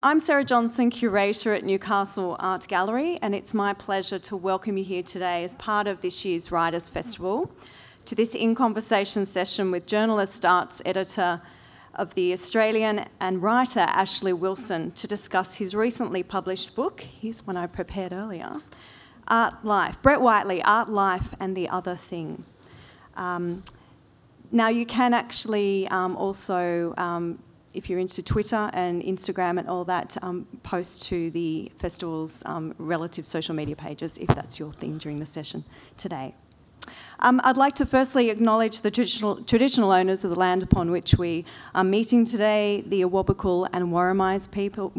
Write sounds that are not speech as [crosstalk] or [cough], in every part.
I'm Sarah Johnson, curator at Newcastle Art Gallery, and it's my pleasure to welcome you here today as part of this year's Writers' Festival to this in conversation session with journalist, arts editor of The Australian, and writer Ashleigh Wilson to discuss his recently published book. Here's one I prepared earlier Art Life. Brett Whiteley, Art Life and the Other Thing. Um, now, you can actually um, also um, if you're into Twitter and Instagram and all that, um, post to the festival's um, relative social media pages if that's your thing during the session today. Um, I'd like to firstly acknowledge the traditional, traditional, owners of the land upon which we are meeting today, the Awabakal and Worimi people,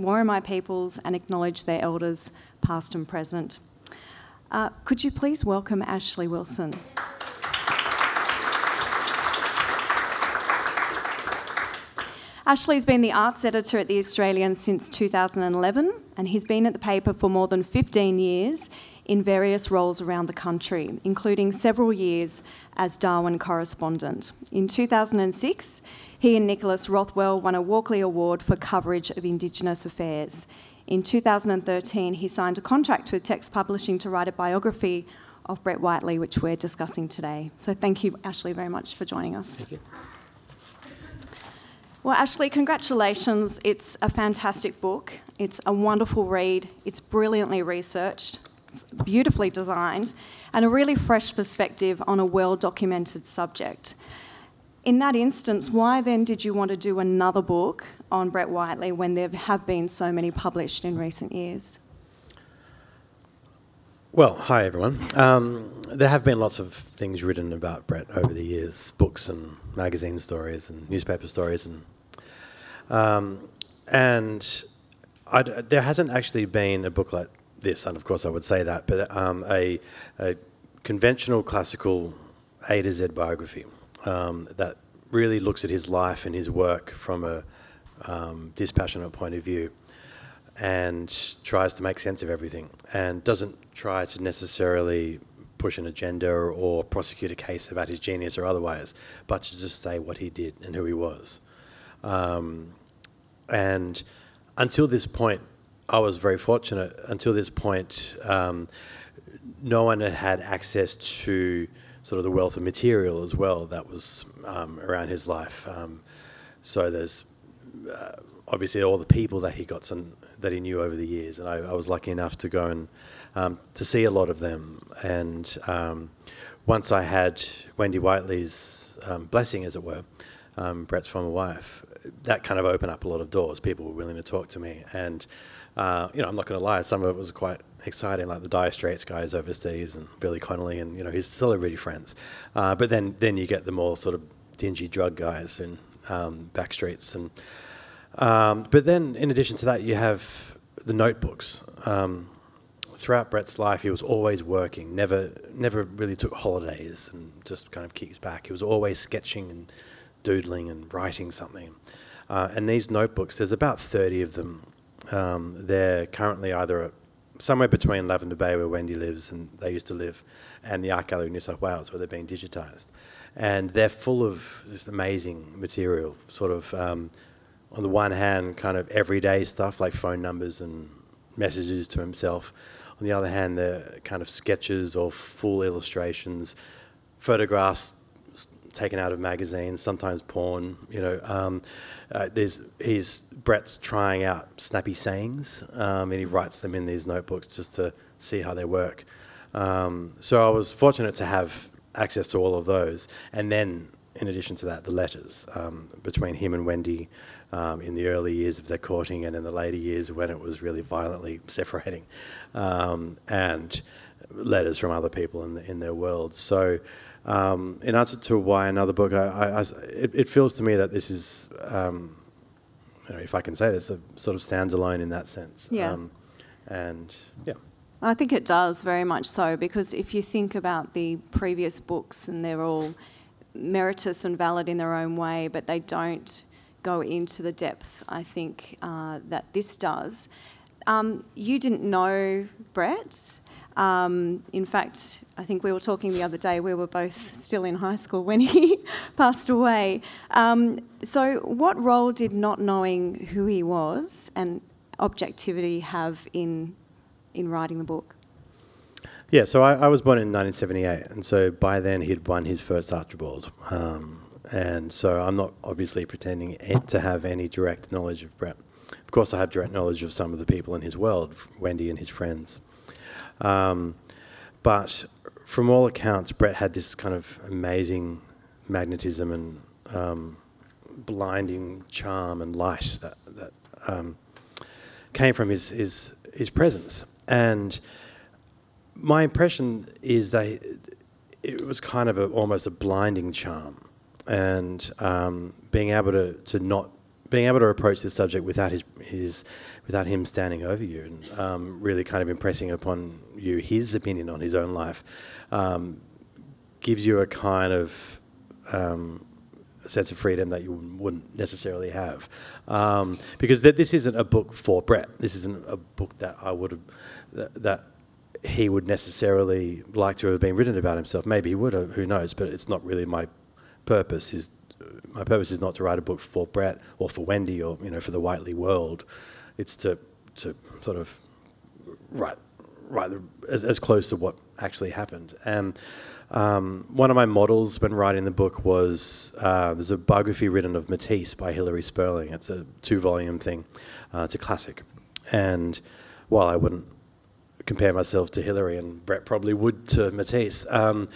peoples, and acknowledge their elders, past and present. Uh, could you please welcome Ashleigh Wilson? Ashleigh's been the arts editor at The Australian since 2011, and he's been at the paper for more than 15 years in various roles around the country, including several years as Darwin correspondent. In 2006, he and Nicholas Rothwell won a Walkley Award for coverage of Indigenous affairs. In 2013, he signed a contract with Text Publishing to write a biography of Brett Whiteley, which we're discussing today. So thank you, Ashleigh, very much for joining us. Well, Ashleigh, congratulations. It's a fantastic book. It's a wonderful read. It's brilliantly researched, it's beautifully designed, and a really fresh perspective on a well documented subject. In that instance, why then did you want to do another book on Brett Whiteley when there have been so many published in recent years? Well, hi everyone. Um, there have been lots of things written about Brett over the years, books and magazine stories and newspaper stories, and um, and I'd, there hasn't actually been a book like this, and of course I would say that, but um, a, a, conventional classical A to Z biography um, that really looks at his life and his work from a um, dispassionate point of view and tries to make sense of everything and doesn't try to necessarily push an agenda or, prosecute a case about his genius or otherwise, but to just say what he did and who he was. Um, and until this point, I was very fortunate. Until this point, um, no one had had access to sort of the wealth of material as well that was um, around his life. Um, so there's uh, obviously all the people that he got some, that he knew over the years, and I, I was lucky enough to go and um, to see a lot of them. And um, once I had Wendy Whiteley's um, blessing, as it were, um, Brett's former wife, that kind of opened up a lot of doors. People were willing to talk to me, and uh, you know, I'm not going to lie, some of it was quite exciting, like the Dire Straits guys overseas and Billy Connolly, and you know, his celebrity friends. Uh, but then, then you get the more sort of dingy drug guys um, back streets, and um, but then in addition to that, you have the notebooks. Um, throughout Brett's life, he was always working, never never really took holidays and just kind of kicks back. He was always sketching and doodling and writing something. Uh, and these notebooks, there's about 30 of them. Um, they're currently either somewhere between Lavender Bay, where Wendy lives and they used to live, and the Art Gallery in New South Wales, where they're being digitised. And they're full of just amazing material, sort of, um, on the one hand, kind of everyday stuff like phone numbers and messages to himself. On the other hand, they're kind of sketches or full illustrations, photographs taken out of magazines, sometimes porn. You know, um, uh, there's he's Brett's trying out snappy sayings, um, and he writes them in these notebooks just to see how they work. Um, so I was fortunate to have access to all of those, and then in addition to that, the letters um, between him and Wendy um, in the early years of their courting, and in the later years when it was really violently separating, um, and letters from other people in the, in their world. So um, in answer to why another book, I, I, I, it, it, feels to me that this is, um, you know, if I can say this, a sort of stands alone in that sense. Yeah. Um, and yeah. I think it does very much so because if you think about the previous books and they're all meritorious and valid in their own way, but they don't go into the depth I think uh, that this does. Um, you didn't know Brett. Um, in fact, I think we were talking the other day, we were both still in high school when [laughs] he passed away. Um, so, what role did not knowing who he was and objectivity have in in writing the book? Yeah, so I, I, was born in 1978, and so by then he'd won his first Archibald. Um, and so I'm not obviously pretending to have any direct knowledge of Brett. Of course, I have direct knowledge of some of the people in his world, Wendy and his friends. Um, but from all accounts, Brett had this kind of amazing magnetism and um, blinding charm and light that, that um, came from his, his, his presence. And my impression is that it was kind of a, almost a blinding charm, and um, being able to, to not being able to approach this subject without his his without him standing over you and um, really kind of impressing upon you his opinion on his own life um, gives you a kind of um, sense of freedom that you wouldn't necessarily have um, because th- this isn't a book for Brett this isn't a book that I would have that, that he would necessarily like to have been written about himself. Maybe he would have, who knows? But it's not really my purpose. Is my purpose is not to write a book for Brett or for Wendy or you know for the Whiteley world. It's to to sort of write write the, as, as close to what actually happened. And um, one of my models when writing the book was uh, there's a biography written of Matisse by Hilary Spurling. It's a two volume thing. Uh, it's a classic, and while I wouldn't compare myself to Hilary, and Brett probably would to Matisse. Um,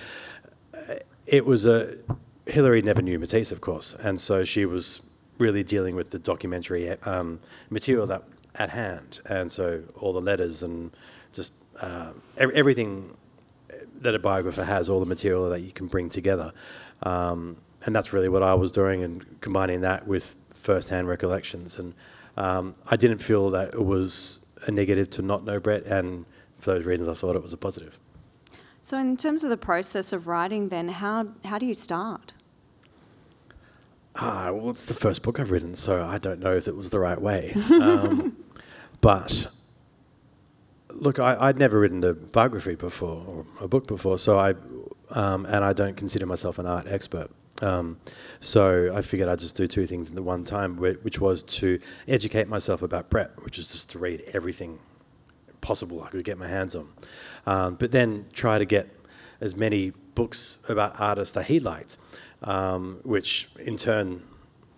it was a Hilary never knew Matisse, of course, and so she was really dealing with the documentary um, material that at hand, and so all the letters and just uh, everything that a biographer has, all the material that you can bring together, um, and that's really what I was doing, and combining that with first-hand recollections, and um, I didn't feel that it was a negative to not know Brett, and for those reasons, I thought it was a positive. So, in terms of the process of writing, then how how do you start? Ah, well, it's the first book I've written, so I don't know if it was the right way. um, [laughs] but look, I, would never written a biography before or a book before, so I um, and I don't consider myself an art expert. Um, so I figured I'd just do two things at the one time, which was to educate myself about Brett, which is just to read everything possible I could get my hands on. Um, but then try to get as many books about artists that he liked, um, which in turn,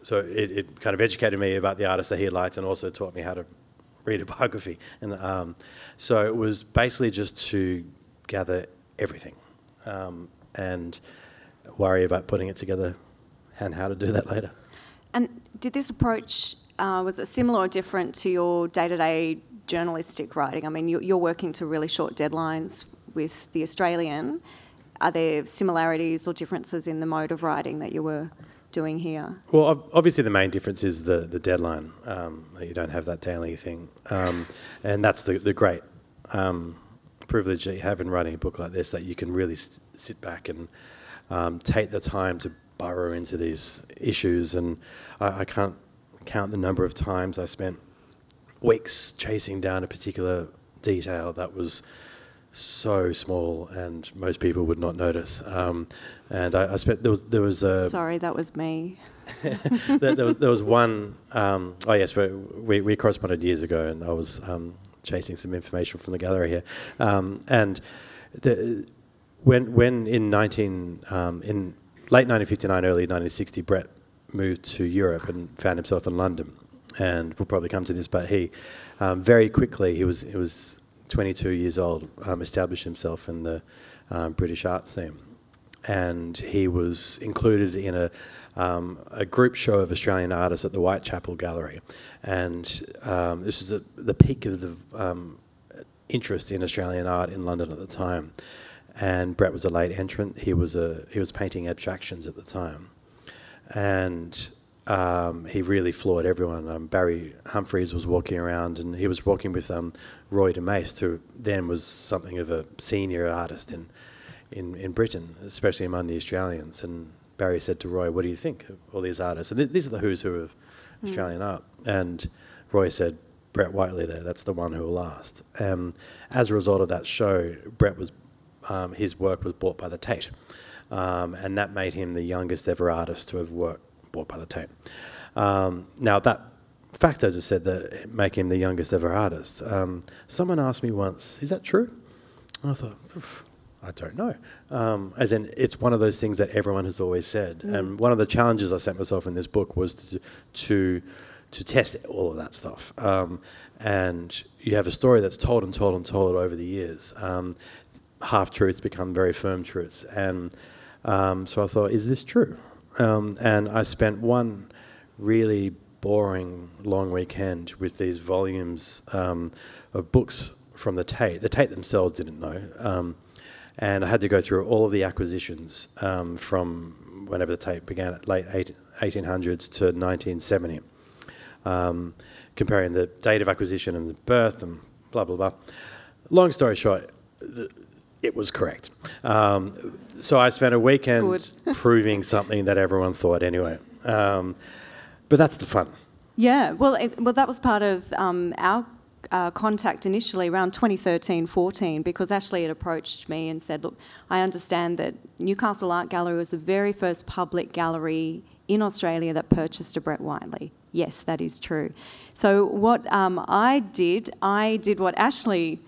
so it, it, kind of educated me about the artists that he liked and also taught me how to read a [laughs] biography. And um, so it was basically just to gather everything um, and worry about putting it together and how to do that later. And did this approach, uh, was it similar or different to your day to day journalistic writing? I mean, you're working to really short deadlines with The Australian. Are there similarities or differences in the mode of writing that you were doing here? Well, obviously, the main difference is the, the deadline. Um, you don't have that daily thing. Um, and that's the, the great um, privilege that you have in writing a book like this that you can really s- sit back and um, take the time to burrow into these issues. And I, I can't count the number of times I spent weeks chasing down a particular detail that was so small and most people would not notice. Um, and I, I, spent there was there was a sorry that was me. [laughs] there, there, was there was one um, oh yes we we corresponded years ago and I was um, chasing some information from the gallery here um, and the, when when in 19 um, in late 1959 early 1960 Brett moved to Europe and found himself in London and we'll probably come to this, but he um, very quickly he was he was 22 years old, um, established himself in the um, British art scene, and he was included in a um, a group show of Australian artists at the Whitechapel Gallery, and um, this was the peak of the um, interest in Australian art in London at the time. And Brett was a late entrant. He was a he was painting abstractions at the time, and um, he really floored everyone. Um, Barry Humphries was walking around, and he was walking with um, Roy de Maistre, who then was something of a senior artist in, in, in Britain, especially among the Australians. And Barry said to Roy, "What do you think of all these artists?" And th- these are the who's who of mm. Australian art. And Roy said, "Brett Whiteley, there. That's the one who will last." Um, as a result of that show, Brett was um, his work was bought by the Tate, um, and that made him the youngest ever artist to have worked bought by the Tate. Um, now that Facto just said that make him the youngest ever artist. Um, someone asked me once, "Is that true?" And I thought, "Oof, I don't know. Um, as in, it's one of those things that everyone has always said. And one of the challenges I set myself in this book was to to, to test all of that stuff. Um, and you have a story that's told and told and told over the years. Um, half truths become very firm truths, and um, so I thought, is this true? Um, and I spent one really boring long weekend with these volumes um, of books from the Tate. The Tate themselves didn't know. Um, and I had to go through all of the acquisitions um, from whenever the Tate began at late eight, 1800s to 1970, um, comparing the date of acquisition and the birth and blah, blah, blah. Long story short, th- it was correct. Um, so I spent a weekend [laughs] proving something that everyone thought anyway. Um, but that's the fun. Yeah, well, it, well, that was part of um, our uh, contact initially around 2013 14 because Ashleigh had approached me and said, Look, I understand that Newcastle Art Gallery was the very first public gallery in Australia that purchased a Brett Whiteley. Yes, that is true. So, what um, I did, I did what Ashleigh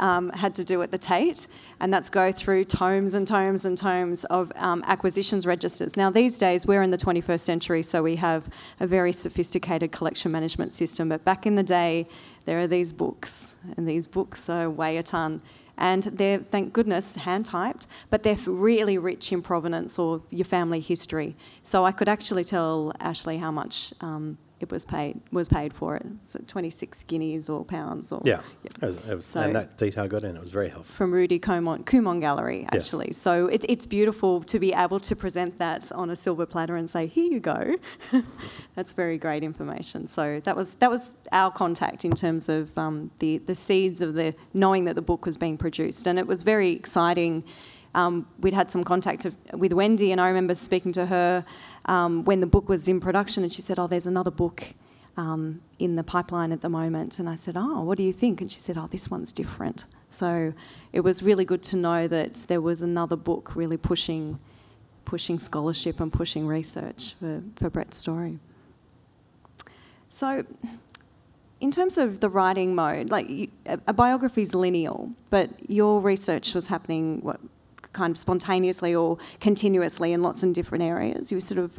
um, had to do at the Tate, and that's go through tomes and tomes and tomes of um, acquisitions registers. Now, these days, we're in the 21st century, so we have a very sophisticated collection management system. But back in the day, there are these books, and these books weigh a ton. And they're, thank goodness, hand typed, but they're really rich in provenance or your family history. So I could actually tell Ashleigh how much um, it was paid was paid for it. So 26 guineas or pounds or Yeah. It was, it was- So- and that detail got in. It was very helpful. from Rudy Komon, Komon Gallery, Yes. actually. So it, it's beautiful to be able to present that on a silver platter and say, "Here you go." [laughs] That's very great information. So that was that was our contact in terms of um, the the seeds of the knowing that the book was being produced, and it was very exciting. Um, we'd had some contact of, with Wendy, and I remember speaking to her um, when the book was in production, and she said, "Oh, there's another book." um, in the pipeline at the moment. And I said, Oh, what do you think? And she said, Oh, this one's different. So it was really good to know that there was another book really pushing, pushing scholarship and pushing research for, for Brett's story. So, in terms of the writing mode, like a, a biography is lineal, but your research was happening what kind of spontaneously or continuously in lots of different areas. You sort of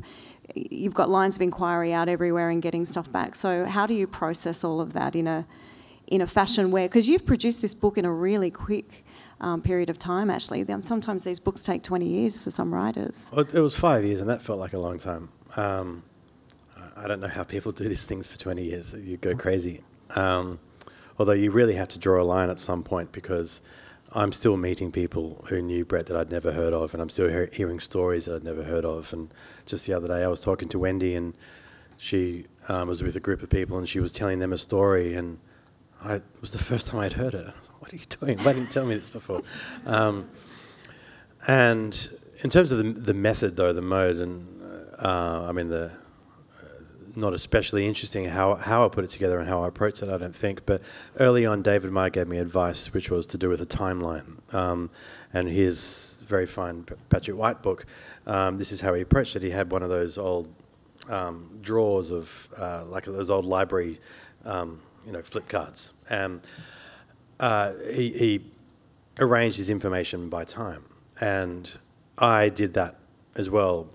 you've got lines of inquiry out everywhere and getting stuff back. So how do you process all of that in a in a fashion where because you've produced this book in a really quick um, period of time actually sometimes these books take 20 years for some writers Well, it was five years, and that felt like a long time. Um, I- don't know how people do these things for 20 years. You go crazy. Um, although you really have to draw a line at some point because I'm still meeting people who knew Brett that I'd never heard of, and I'm still hear- hearing stories that I'd never heard of. And just the other day, I was talking to Wendy, and she um, was with a group of people, and she was telling them a story, and I, it was the first time I'd heard it. I was like, what are you doing? Why didn't you tell me this before? [laughs] Um, and in terms of the, the method, though, the mode, and uh, I mean, the not especially interesting how, how I put it together and how I approached it, I don't think. But early on, David Marr gave me advice, which was to do with a timeline. Um, and his very fine Patrick White book, um, this is how he approached it. He had one of those old um, drawers of, uh, like those old library, um, you know, flip cards. And uh, he, he arranged his information by time. And I did that as well,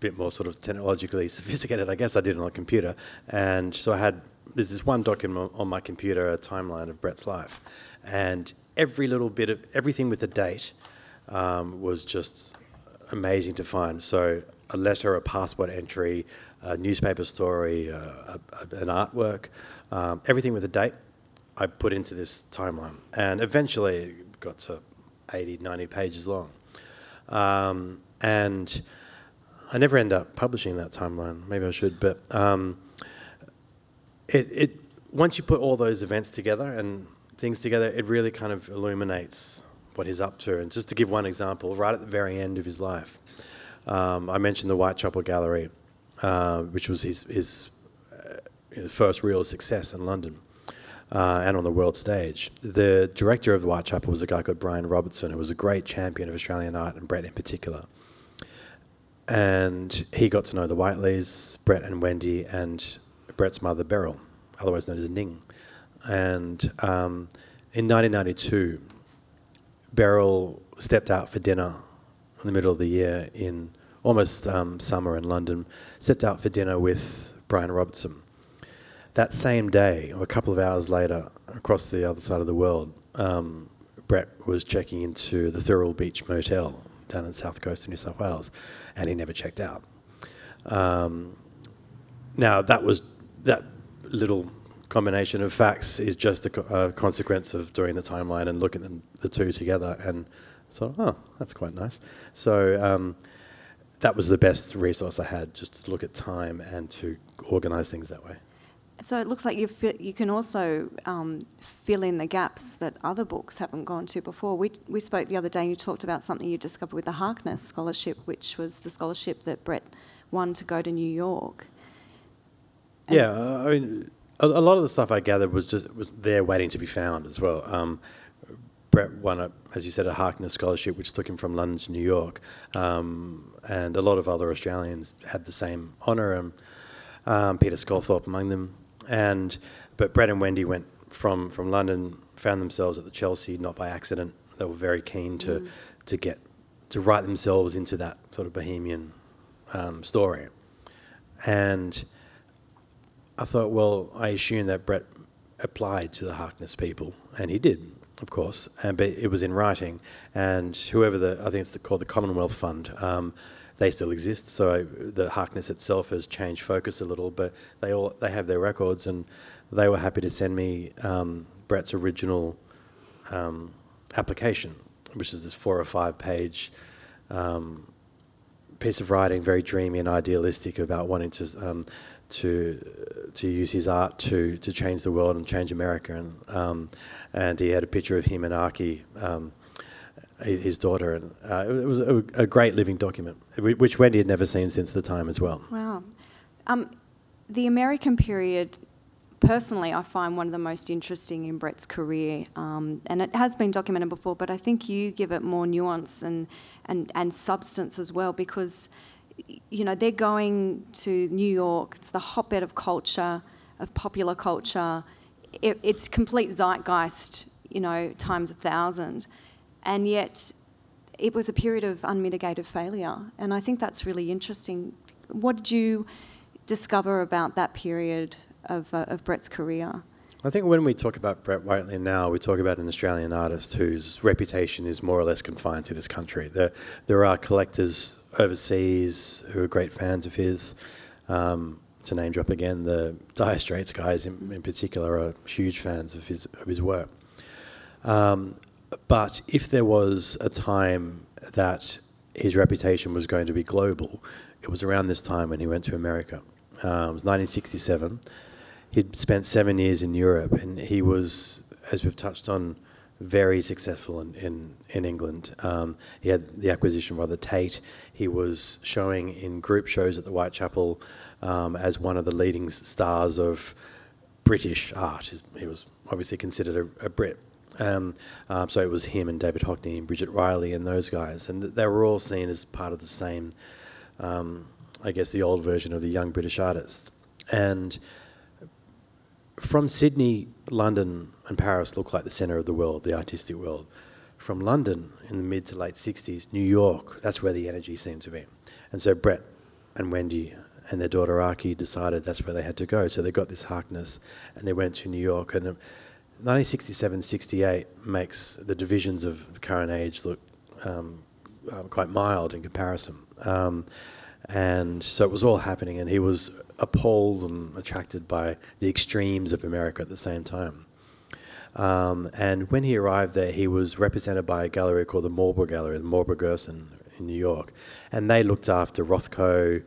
bit more sort of technologically sophisticated. I guess I did on a computer. And so I had, there's this one document on my computer, a timeline of Brett's life. And every little bit of, everything with a date um, was just amazing to find. So a letter, a passport entry, a newspaper story, uh, a, a, an artwork, um, everything with a date, I put into this timeline. And eventually it got to 80, 90 pages long. Um, and I never end up publishing that timeline. Maybe I should, but um, it, it once you put all those events together and things together, it really kind of illuminates what he's up to. And just to give one example, right at the very end of his life, um, I mentioned the Whitechapel Gallery, uh, which was his, his, uh, his first real success in London. Uh, and on the world stage. The director of the Whitechapel was a guy called Brian Robertson, who was a great champion of Australian art and Brett in particular. And he got to know the Whiteleys, Brett and Wendy, and Brett's mother, Beryl, otherwise known as Ning. And um, in 1992, Beryl stepped out for dinner in the middle of the year in almost um, summer in London, stepped out for dinner with Brian Robertson. That same day, or a couple of hours later, across the other side of the world, um, Brett was checking into the Thirroul Beach Motel down in south coast of New South Wales, and he never checked out. Um, now that was that little combination of facts is just a co- consequence of doing the timeline and looking at the two together and thought, oh, that's quite nice. So um, that was the best resource I had, just to look at time and to organise things that way. So it looks like you you can also um, fill in the gaps that other books haven't gone to before. We, we spoke the other day and you talked about something you discovered with the Harkness Scholarship, which was the scholarship that Brett won to go to New York. And- Yeah, I mean, a, a lot of the stuff I gathered was just was there waiting to be found as well. Um, Brett won, a, as you said, a Harkness scholarship, which took him from London to New York, um, and a lot of other Australians had the same honour, and um, Peter Sculthorpe among them. And but Brett and Wendy went from from London, found themselves at the Chelsea, not by accident. They were very keen to to get to write themselves into that sort of bohemian um, story, and. I thought, well, I assumed that Brett applied to the Harkness people, and he did, of course, and but it was in writing. And whoever the, I think it's the, called the Commonwealth Fund, um, they still exist. So the Harkness itself has changed focus a little, but they all they have their records, and they were happy to send me um, Brett's original um, application, which is this four or five page. Um, piece of writing, very dreamy and idealistic about wanting to um, to to use his art to to change the world and change America. And um, and he had a picture of him and Arkie, um, his daughter, and uh, it was a, a great living document, which Wendy had never seen since the time as well. Wow. Um, the American period, personally, I find one of the most interesting in Brett's career. Um, and it has been documented before, but I think you give it more nuance and, and, and substance as well because, you know, they're going to New York, it's the hotbed of culture, of popular culture. It, it's complete zeitgeist, you know, times a thousand. And yet, it was a period of unmitigated failure. And I think that's really interesting. What did you discover about that period of, uh, of Brett's career? I think when we talk about Brett Whiteley now, we talk about an Australian artist whose reputation is more or less confined to this country. There, there are collectors overseas who are great fans of his. Um, to name drop again, the Dire Straits guys in, in particular are huge fans of his of his work. Um, but if there was a time that his reputation was going to be global, it was around this time when he went to America. Um, it was 1967. He'd spent seven years in Europe, and he was, as we've touched on, very successful in, in, in England. Um, he had the acquisition by the Tate. He was showing in group shows at the Whitechapel um, as one of the leading stars of British art. He was obviously considered a, a Brit. Um, um, so it was him and David Hockney and Bridget Riley and those guys, and th- they were all seen as part of the same, um, I guess, the old version of the young British artists. And from Sydney, London, and Paris look like the centre of the world, the artistic world. From London in the mid to late 60s, New York, that's where the energy seemed to be. And so Brett and Wendy and their daughter Arkie decided that's where they had to go. So they got this Harkness and they went to New York. And 1967 68 makes the divisions of the current age look um, um, quite mild in comparison. Um, and so it was all happening, and he was appalled and attracted by the extremes of America at the same time. Um, and when he arrived there, he was represented by a gallery called the Marlborough Gallery, the Marlborough Gerson in New York. And they looked after Rothko,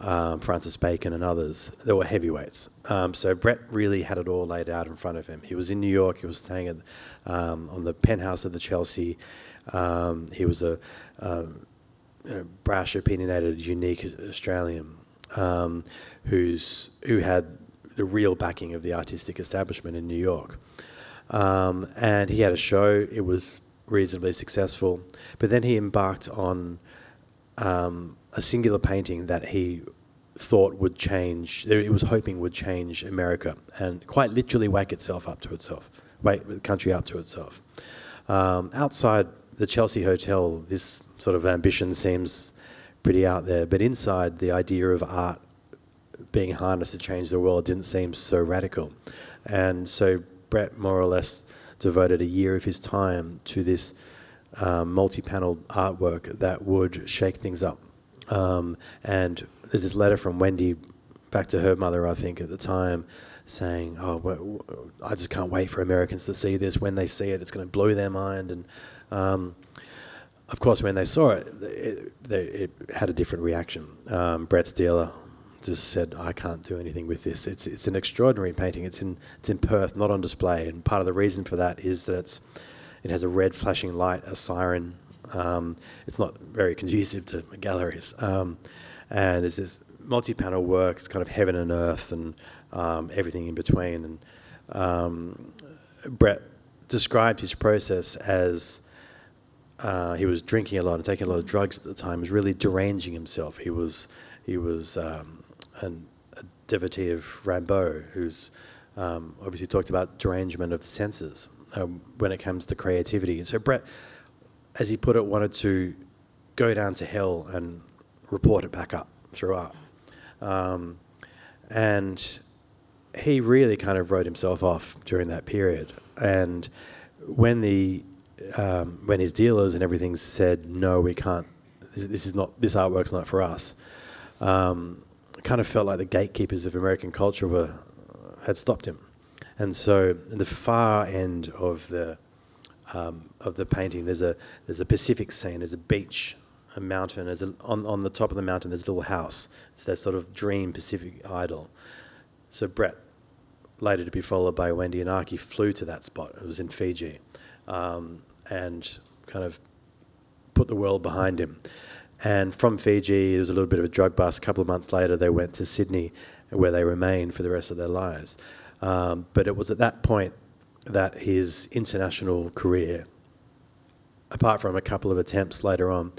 um, Francis Bacon, and others. They were heavyweights. Um, so Brett really had it all laid out in front of him. He was in New York, he was staying at, um, on the penthouse of the Chelsea. Um, he was a um, you know, brash, opinionated, unique Australian um, who's, who had the real backing of the artistic establishment in New York. And he had a show, it was reasonably successful. But then he embarked on a singular painting that he thought would change. He was hoping would change America and quite literally wake itself up to itself, wake the country up to itself. Um, outside the Chelsea Hotel, this sort of ambition seems pretty out there, but inside, the idea of art being harnessed to change the world didn't seem so radical. And so Brett more or less devoted a year of his time to this um, multi-panel artwork that would shake things up. Um, and there's this letter from Wendy back to her mother, I think, at the time, saying, "Oh, I just can't wait for Americans to see this. When they see it, it's going to blow their mind." And um, of course, when they saw it, it, it had a different reaction. Um, Brett Steeler just said, "I can't do anything with this. It's it's an extraordinary painting. It's in it's in Perth, not on display. And part of the reason for that is that it's it has a red flashing light, a siren. Um, it's not very conducive to galleries. Um, and there's this multi-panel work. It's kind of heaven and earth and um, everything in between. And um, Brett described his process as uh, he was drinking a lot and taking a lot of drugs at the time. He was really deranging himself. He was he was um, an, a devotee of Rimbaud, who's um, obviously talked about derangement of the senses um, when it comes to creativity. And so Brett, as he put it, wanted to go down to hell and report it back up through art. Um, and he really kind of wrote himself off during that period. And when the um, when his dealers and everything said no, we can't. This, is not this artwork's not for us. Um, kind of felt like the gatekeepers of American culture were had stopped him, and so the far end of the um, of the painting, there's a there's a Pacific scene, there's a beach, a mountain, there's a, on on the top of the mountain there's a little house. It's that sort of dream Pacific idyll. So Brett, later to be followed by Wendy and Arkie, flew to that spot. It was in Fiji, um, and kind of put the world behind him. And from Fiji, there was a little bit of a drug bust. A couple of months later, they went to Sydney, where they remained for the rest of their lives. Um, but it was at that point that his international career, apart from a couple of attempts later on,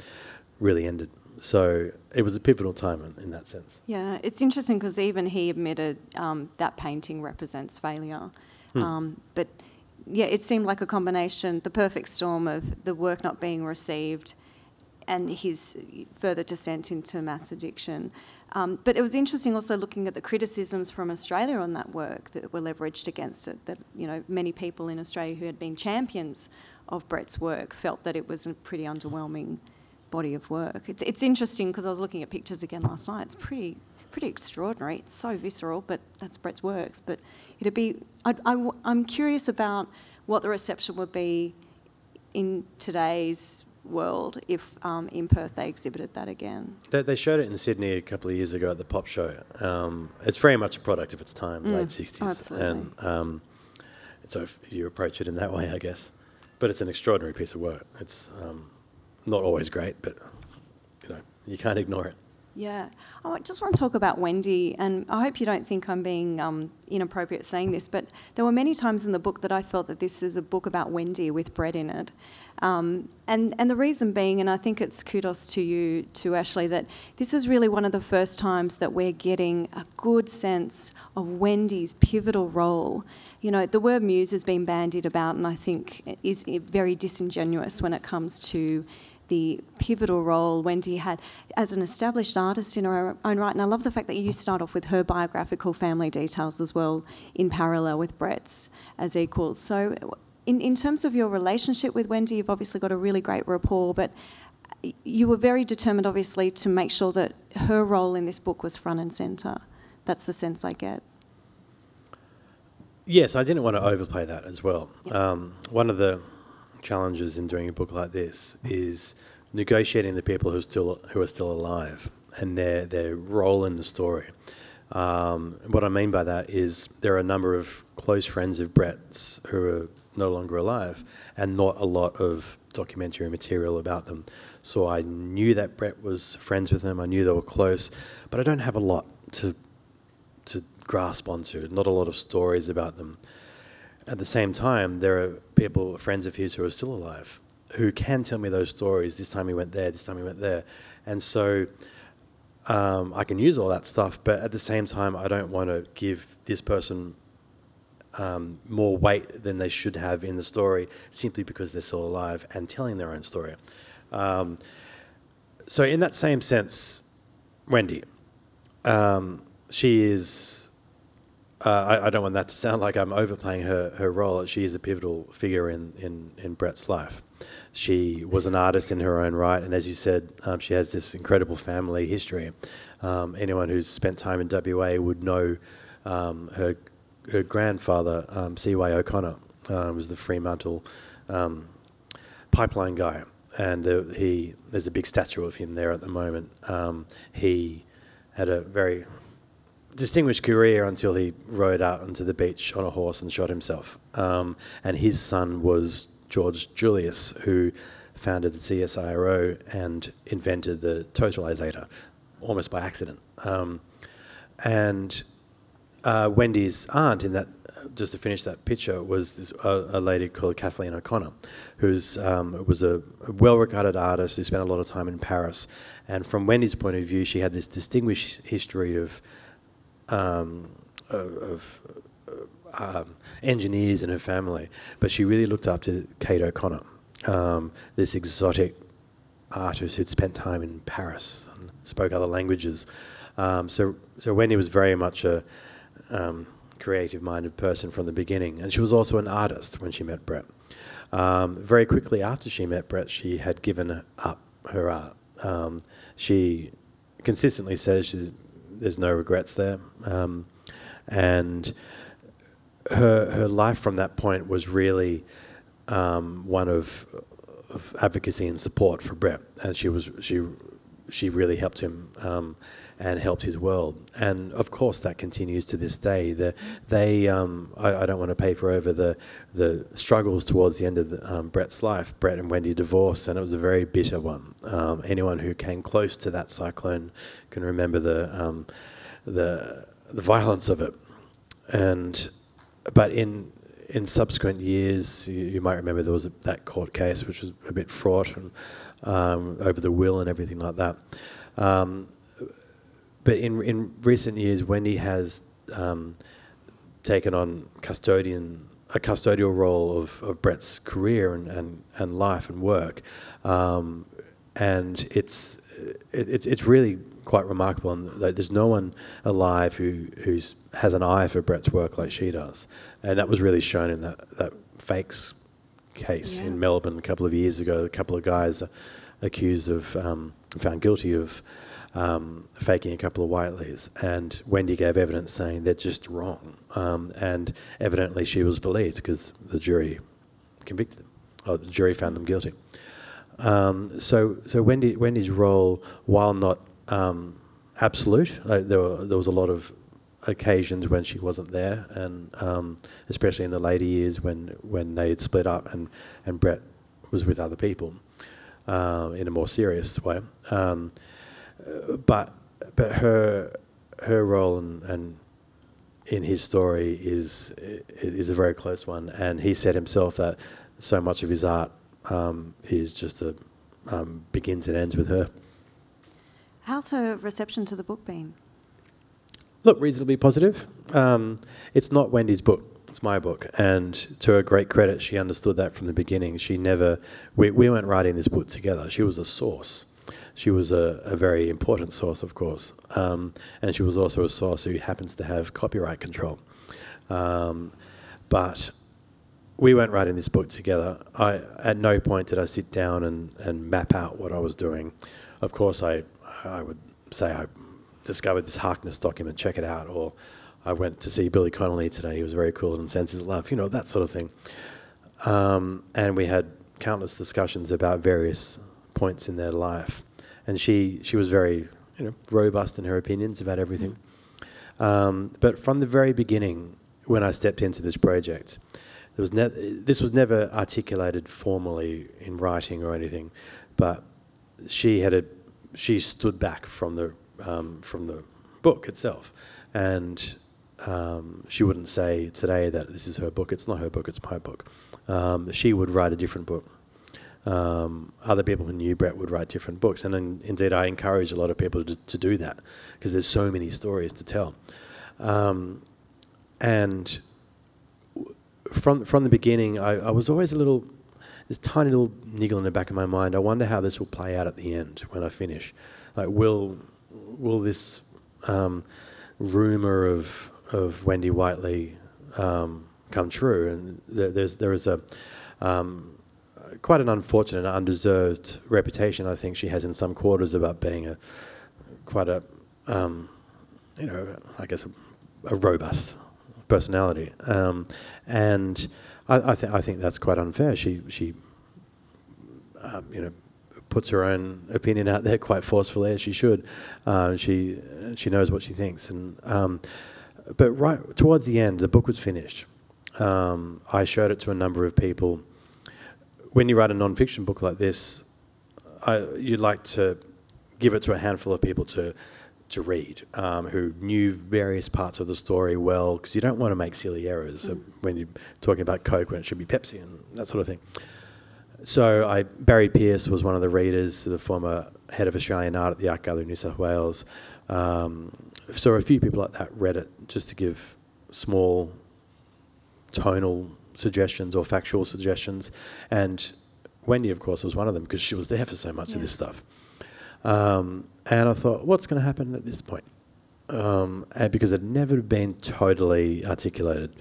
really ended. So it was a pivotal time in, in that sense. Yeah, it's interesting because even he admitted um, that painting represents failure. Hmm. Um, but yeah, it seemed like a combination, the perfect storm of the work not being received and his further descent into mass addiction. Um, but it was interesting also looking at the criticisms from Australia on that work that were leveraged against it. That you know many people in Australia who had been champions of Brett's work felt that it was a pretty underwhelming body of work. It's it's interesting because I was looking at pictures again last night. It's pretty pretty extraordinary. It's so visceral, but that's Brett's works. But it'd be I, I, I'm curious about what the reception would be in today's world if um, in Perth they exhibited that again. They, they, showed it in Sydney a couple of years ago at the Pop Show. Um, it's very much a product of its time, mm, late 60s. Absolutely. And um, so if you approach it in that way, I guess. But it's an extraordinary piece of work. It's um, not always great, but you know you can't ignore it. Yeah. I just want to talk about Wendy, and I hope you don't think I'm being um, inappropriate saying this, but there were many times in the book that I felt that this is a book about Wendy with Brett in it. Um, and, and the reason being, and I think it's kudos to you, to Ashley, that this is really one of the first times that we're getting a good sense of Wendy's pivotal role. You know, the word muse has been bandied about, and I think is very disingenuous when it comes to the pivotal role Wendy had as an established artist in her own right. And I love the fact that you start off with her biographical family details as well, in parallel with Brett's as equals. So, in, in terms of your relationship with Wendy, you've obviously got a really great rapport, but you were very determined, obviously, to make sure that her role in this book was front and centre. That's the sense I get. Yes, I didn't want to overplay that as well. Um, one of the challenges in doing a book like this is negotiating the people who are still who are still alive and their their role in the story. Um, what I mean by that is there are a number of close friends of Brett's who are no longer alive, and not a lot of documentary material about them. So I knew that Brett was friends with them. I knew they were close, but I don't have a lot to to grasp onto. Not a lot of stories about them at the same time, there are people, friends of his, who are still alive, who can tell me those stories. This time he went there, this time he went there. And so um, I can use all that stuff, but at the same time, I don't want to give this person um, more weight than they should have in the story simply because they're still alive and telling their own story. Um, so, in that same sense, Wendy, um, she is. Uh, I, I, don't want that to sound like I'm overplaying her, her role. She is a pivotal figure in, in, in Brett's life. She was an artist in her own right, and as you said, um, she has this incredible family history. Um, anyone who's spent time in WA would know um, her her grandfather, um, C.Y. O'Connor, uh, was the Fremantle um, pipeline guy, and he there's a big statue of him there at the moment. Um, he had a very distinguished career until he rode out onto the beach on a horse and shot himself. Um, and his son was George Julius, who founded the CSIRO and invented the totalizator, almost by accident. Um, and uh, Wendy's aunt in that, just to finish that picture, was this, uh, a lady called Kathleen O'Connor, who um, was a, a well-regarded artist who spent a lot of time in Paris. And from Wendy's point of view, she had this distinguished history of um, of, uh, um, engineers in her family, but she really looked up to Kate O'Connor, um, this exotic artist who'd spent time in Paris and spoke other languages. Um, so, so Wendy was very much a um, creative minded person from the beginning. And she was also an artist when she met Brett. Um, very quickly after she met Brett, she had given up her art. Um, she consistently says there's no regrets there. Um, and her, her life from that point was really um, one of, of advocacy and support for Brett. And she was she she really helped him um, and helped his world. And of course, that continues to this day. The, they, um, I, I, don't want to paper over the the struggles towards the end of the, um, Brett's life. Brett and Wendy divorced, and it was a very bitter one. Um, anyone who came close to that cyclone can remember the um, the the violence of it. And but in in subsequent years, you, you might remember there was a, that court case, which was a bit fraught and um, over the will and everything like that. Um, but in in recent years, Wendy has um, taken on custodian a custodial role of, of Brett's career and, and, and life and work, um, and it's it, it's really quite remarkable. And there's no one alive who who's has an eye for Brett's work like she does, and that was really shown in that that fakes case yeah. in Melbourne a couple of years ago. A couple of guys accused of um, found guilty of um, faking a couple of Whiteleys, and Wendy gave evidence saying they're just wrong, um, and evidently she was believed because the jury convicted them, or the jury found them guilty. Um, so, so Wendy, Wendy's role, while not um, absolute, like there, were, there was a lot of occasions when she wasn't there, and um, especially in the later years when when they had split up and and Brett was with other people uh, in a more serious way. Um, but but her her role and, and in his story is is a very close one, and he said himself that so much of his art um, is just a um, begins and ends with her. How's her reception to the book been? Look, reasonably positive. Um, it's not Wendy's book. It's my book. And to her great credit, she understood that from the beginning. She never, we, we weren't writing this book together. She was a source. She was a, a very important source, of course. Um, and she was also a source who happens to have copyright control. Um, but we weren't writing this book together. I, at no point did I sit down and, and map out what I was doing. Of course, I, I would say I discovered this Harkness document, check it out. Or I went to see Billy Connolly today. He was very cool and Senses of Love, you know, that sort of thing. Um, and we had countless discussions about various points in their life. And she, she was very you know, robust in her opinions about everything. Um, but from the very beginning, when I stepped into this project, there was ne- this was never articulated formally in writing or anything, but she had a, she stood back from the um, from the book itself. And um, she wouldn't say today that this is her book. It's not her book, it's my book. Um, she would write a different book. Um, other people who knew Brett would write different books. And in, indeed, I encourage a lot of people to, to do that because there's so many stories to tell. Um, and from from the beginning, I, I, was always a little, this tiny little niggle in the back of my mind. I wonder how this will play out at the end when I finish. Like, will will this um, rumor of of Wendy Whiteley um, come true? And there, there's there is a um, quite an unfortunate, and undeserved reputation I think she has in some quarters about being a quite a um, you know I guess a, a robust personality, um, and I, I, th- I think that's quite unfair. She she uh, you know puts her own opinion out there quite forcefully as she should. Uh, she she knows what she thinks, and um, but right towards the end, the book was finished. Um, I showed it to a number of people. When you write a non-fiction book like this, I, you'd like to give it to a handful of people to to read um, who knew various parts of the story well, because you don't want to make silly errors mm. when you're talking about Coke when it should be Pepsi and that sort of thing. So I, Barry Pearce was one of the readers, the former head of Australian art at the Art Gallery of New South Wales. Um, so a few people like that read it just to give small tonal suggestions or factual suggestions. And Wendy, of course, was one of them because she was there for so much yeah. of this stuff. Um, and I thought, what's going to happen at this point? Um, and because it never been totally articulated,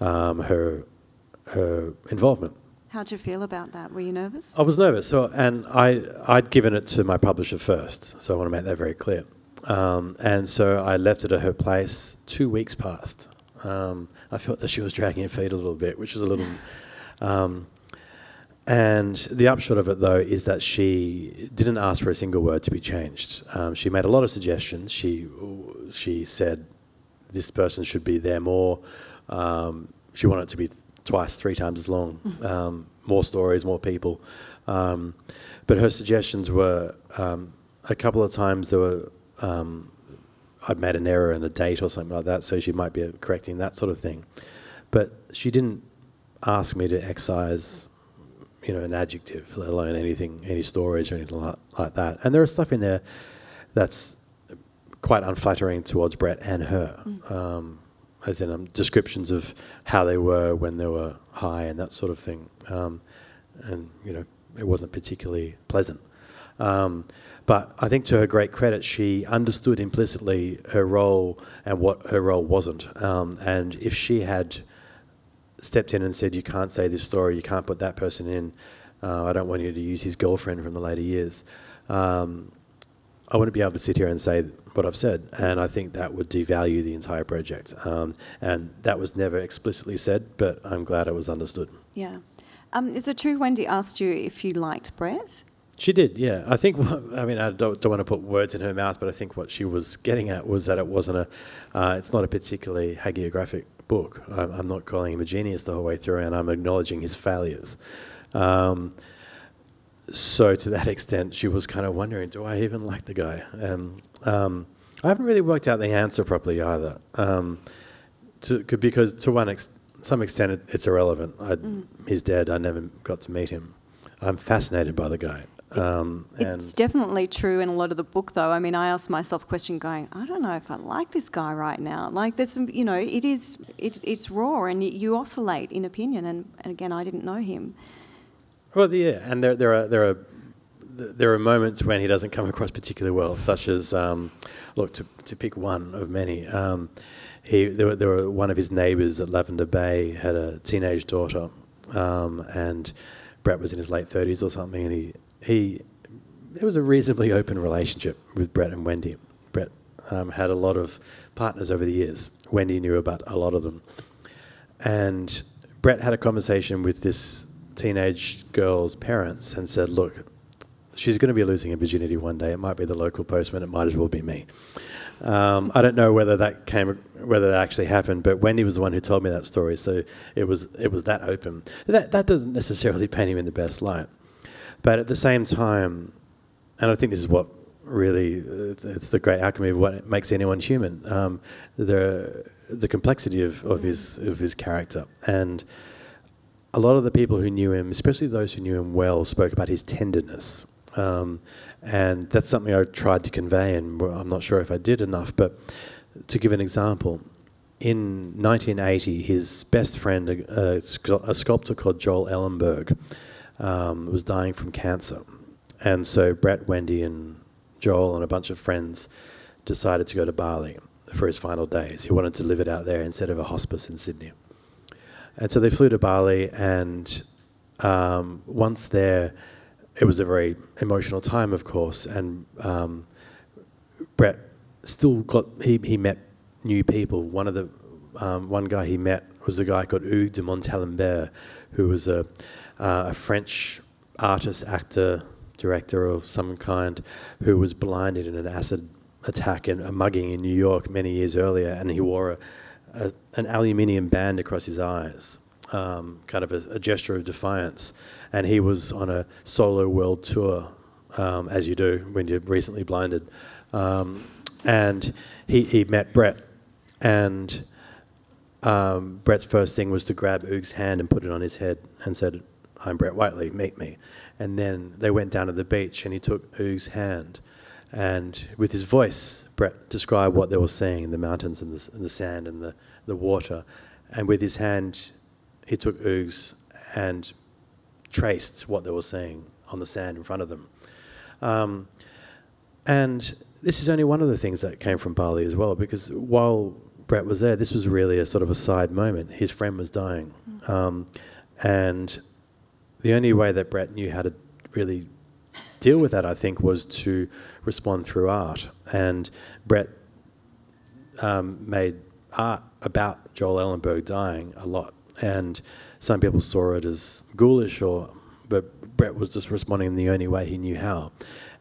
um, her her involvement. How'd you feel about that? Were you nervous? I was nervous. So, and I I'd given it to my publisher first, so I want to make that very clear. Um, and so I left it at her place. Two weeks passed. Um, I felt that she was dragging her feet a little bit, which was a little. Um, and the upshot of it, though, is that she didn't ask for a single word to be changed. Um, she made a lot of suggestions. She she said this person should be there more. Um, she wanted it to be twice, three times as long. Mm-hmm. Um, more stories, more people. Um, but her suggestions were um, a couple of times there were. Um, I'd made an error in a date or something like that, so she might be correcting that sort of thing. But she didn't ask me to excise you know, an adjective, let alone anything, any stories or anything like, like that. And there is stuff in there that's quite unflattering towards Brett and her, mm. um, as in um, descriptions of how they were when they were high and that sort of thing. Um, and you know, it wasn't particularly pleasant. But I think to her great credit, she understood implicitly her role and what her role wasn't. Um, and if she had stepped in and said, "You can't say this story. You can't put that person in. Uh, I don't want you to use his girlfriend from the later years." Um, I wouldn't be able to sit here and say what I've said, and I think that would devalue the entire project. Um, and that was never explicitly said, but I'm glad it was understood. Yeah. Um, is it true Wendy asked you if you liked Brett? She did, yeah. I think, I mean, I don't, don't, want to put words in her mouth, but I think what she was getting at was that it wasn't a, uh, it's not a particularly hagiographic book. I'm, I'm, not calling him a genius the whole way through, and I'm acknowledging his failures. Um, so to that extent, she was kind of wondering, do I even like the guy? Um, um, I haven't really worked out the answer properly either, um, to, because to one ex- some extent it, it's irrelevant. Mm. He's dead. I never got to meet him. I'm fascinated by the guy. Um, it's definitely true in a lot of the book, though. I mean, I asked myself a question, going, I don't know if I like this guy right now. Like, there's some, you know, it is, it's, it's raw, and you oscillate in opinion. And, and again, I didn't know him. Well, yeah, and there, there are there are there are moments when he doesn't come across particularly well, such as um, look to to pick one of many. Um, he there were, there were one of his neighbours at Lavender Bay had a teenage daughter, um, and Brett was in his late thirties or something, and he he there was a reasonably open relationship with Brett and Wendy. Brett um, had a lot of partners over the years. Wendy knew about a lot of them, and Brett had a conversation with this teenage girl's parents and said, "Look, she's going to be losing her virginity one day. It might be the local postman. It might as well be me." Um, I don't know whether that came, whether that actually happened, but Wendy was the one who told me that story. So it was it was that open. That that doesn't necessarily paint him in the best light. But at the same time, and I think this is what really it's, it's the great alchemy of what makes anyone human. Um, the the complexity of, of his of his character, and a lot of the people who knew him, especially those who knew him well, spoke about his tenderness. Um, and that's something I tried to convey, and I'm not sure if I did enough. But to give an example, in 1980, his best friend, a, a, a sculptor called Joel Elenberg, um, was dying from cancer. And so Brett, Wendy, and Joel, and a bunch of friends decided to go to Bali for his final days. He wanted to live it out there instead of a hospice in Sydney. And so they flew to Bali, and um, once there, it was a very emotional time, of course. And um, Brett still got he, he met new people. One of the um, one guy he met was a guy called Hugues de Montalembert, who was a, uh, a French artist, actor, director of some kind, who was blinded in an acid attack and a mugging in New York many years earlier, and he wore a, a, an aluminium band across his eyes, um, kind of a, a, gesture of defiance. And he was on a solo world tour, um, as you do when you're recently blinded. Um, and he, he met Brett, and um, Brett's first thing was to grab Hugues' hand and put it on his head and said, I'm Brett Whiteley, meet me. And then they went down to the beach and he took Hugues' hand. And with his voice, Brett described what they were seeing in the mountains and the, and the sand and the, the water. And with his hand, he took Hugues and traced what they were seeing on the sand in front of them. Um, and this is only one of the things that came from Bali as well, because while Brett was there, this was really a sort of a side moment. His friend was dying. Mm. Um, and the only way that Brett knew how to really deal with that, I think, was to respond through art. And Brett um, made art about Joel Elenberg dying a lot. And some people saw it as ghoulish, or but Brett was just responding in the only way he knew how.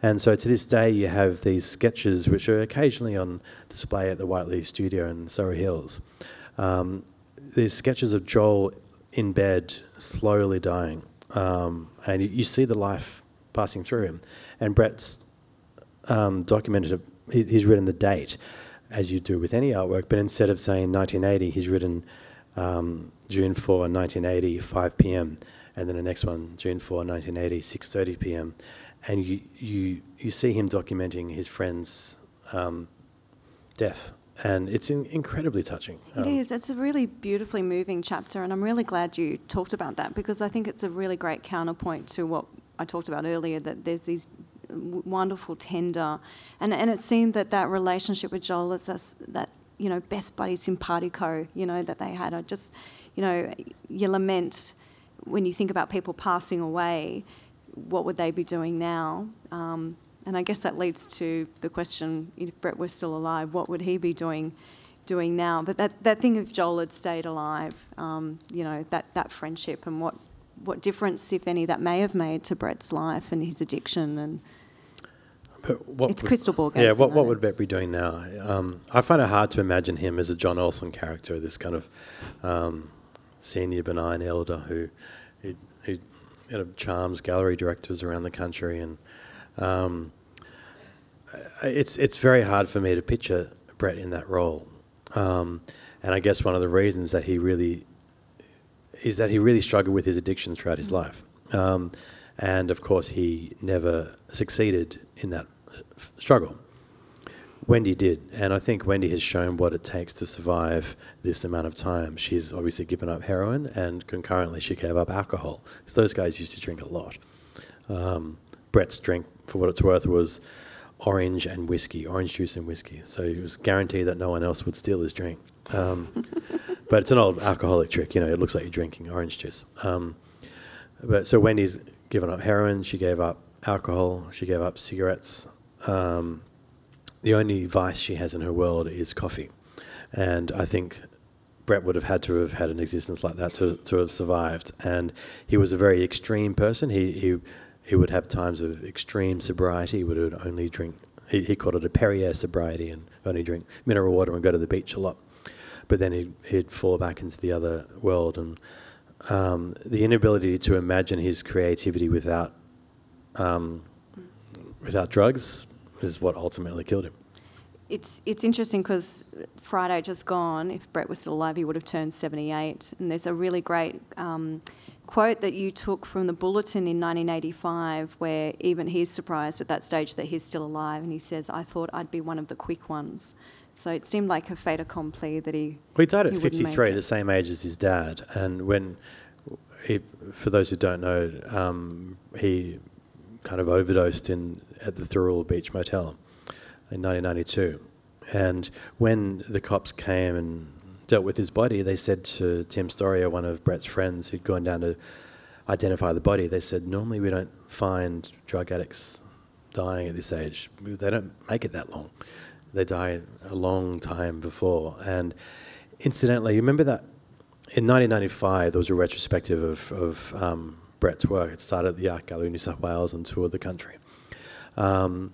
And so to this day, you have these sketches which are occasionally on display at the Whiteley Studio in Surry Hills. Um, these sketches of Joel in bed, slowly dying, um, and you, you, see the life passing through him. And Brett's um, documented, he, he's written the date, as you do with any artwork, but instead of saying 1980, he's written um, June 4, 1980, 5 p.m., and then the next one, June 4, 1980, 6.30 p.m., and you, you, you see him documenting his friend's um, death. And it's in, incredibly touching. It um, is. It's a really beautifully moving chapter, and I'm really glad you talked about that because I think it's a really great counterpoint to what I talked about earlier. That there's these wonderful, tender, and and it seemed that that relationship with Joel is that you know best buddy simpatico, you know that they had. I just, you know, you lament when you think about people passing away what would they be doing now? Um, and I guess that leads to the question: if Brett were still alive, what would he be doing? Doing now, but that, that thing if Joel had stayed alive, um, you know, that, that friendship and what, what difference, if any, that may have made to Brett's life and his addiction and it's would, crystal ball game. Yeah, what, what would Brett be doing now? Um, I find it hard to imagine him as a John Olsen character, this kind of um, senior benign elder who, who, who you know, charms gallery directors around the country, and um, it's it's very hard for me to picture Brett in that role. Um, and I guess one of the reasons that he really is that he really struggled with his addiction throughout his life. Um, and of course, he never succeeded in that f- struggle. Wendy did, and I think Wendy has shown what it takes to survive this amount of time. She's obviously given up heroin, and concurrently, she gave up alcohol because those guys used to drink a lot. Um, Brett's drink, for what it's worth, was orange and whiskey, orange juice and whiskey. So he was guaranteed that no one else would steal his drink. Um, [laughs] but it's an old alcoholic trick, you know. It looks like you're drinking orange juice. Um, but so Wendy's given up heroin. She gave up alcohol. She gave up cigarettes. Um, the only vice she has in her world is coffee. And I think Brett would have had to have had an existence like that to, to have survived. And he was a very extreme person. He, he, he would have times of extreme sobriety. He would only drink, he, he called it a Perrier sobriety and only drink mineral water and go to the beach a lot. But then he'd, he'd fall back into the other world. And um, the inability to imagine his creativity without, um, without drugs is what ultimately killed him. It's it's interesting because Friday just gone. If Brett was still alive, he would have turned 78. And there's a really great um, quote that you took from the Bulletin in 1985, where even he's surprised at that stage that he's still alive, and he says, I thought I'd be one of the quick ones. So it seemed like a fait accompli that he. Well, he died at he 53, the same age as his dad. And when, he, for those who don't know, um, he kind of overdosed in at the Thirroul Beach Motel in 1992. And when the cops came and with his body, they said to Tim Storrier, one of Brett's friends who'd gone down to identify the body, they said, normally we don't find drug addicts dying at this age. They don't make it that long. They die a long time before. And incidentally, you remember that in 1995 there was a retrospective of, of um, Brett's work. It started at the Art Gallery in New South Wales and toured the country. Um,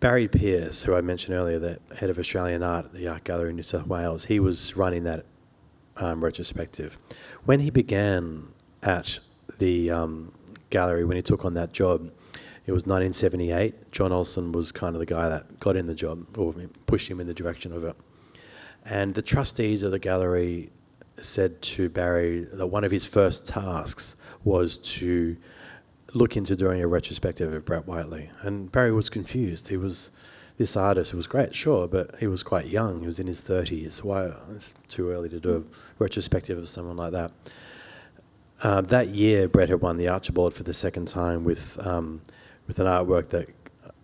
Barry Pearce, who I mentioned earlier, the head of Australian art at the Art Gallery in New South Wales, he was running that um, retrospective. When he began at the um, gallery, when he took on that job, it was 1978. John Olsen was kind of the guy that got in the job or pushed him in the direction of it. And the trustees of the gallery said to Barry that one of his first tasks was to look into doing a retrospective of Brett Whiteley. And Barry was confused. He was this artist was great, sure, but he was quite young. He was in his 30s. Why? It's too early to do a retrospective of someone like that. Uh, that year, Brett had won the Archibald for the second time with um, with an artwork that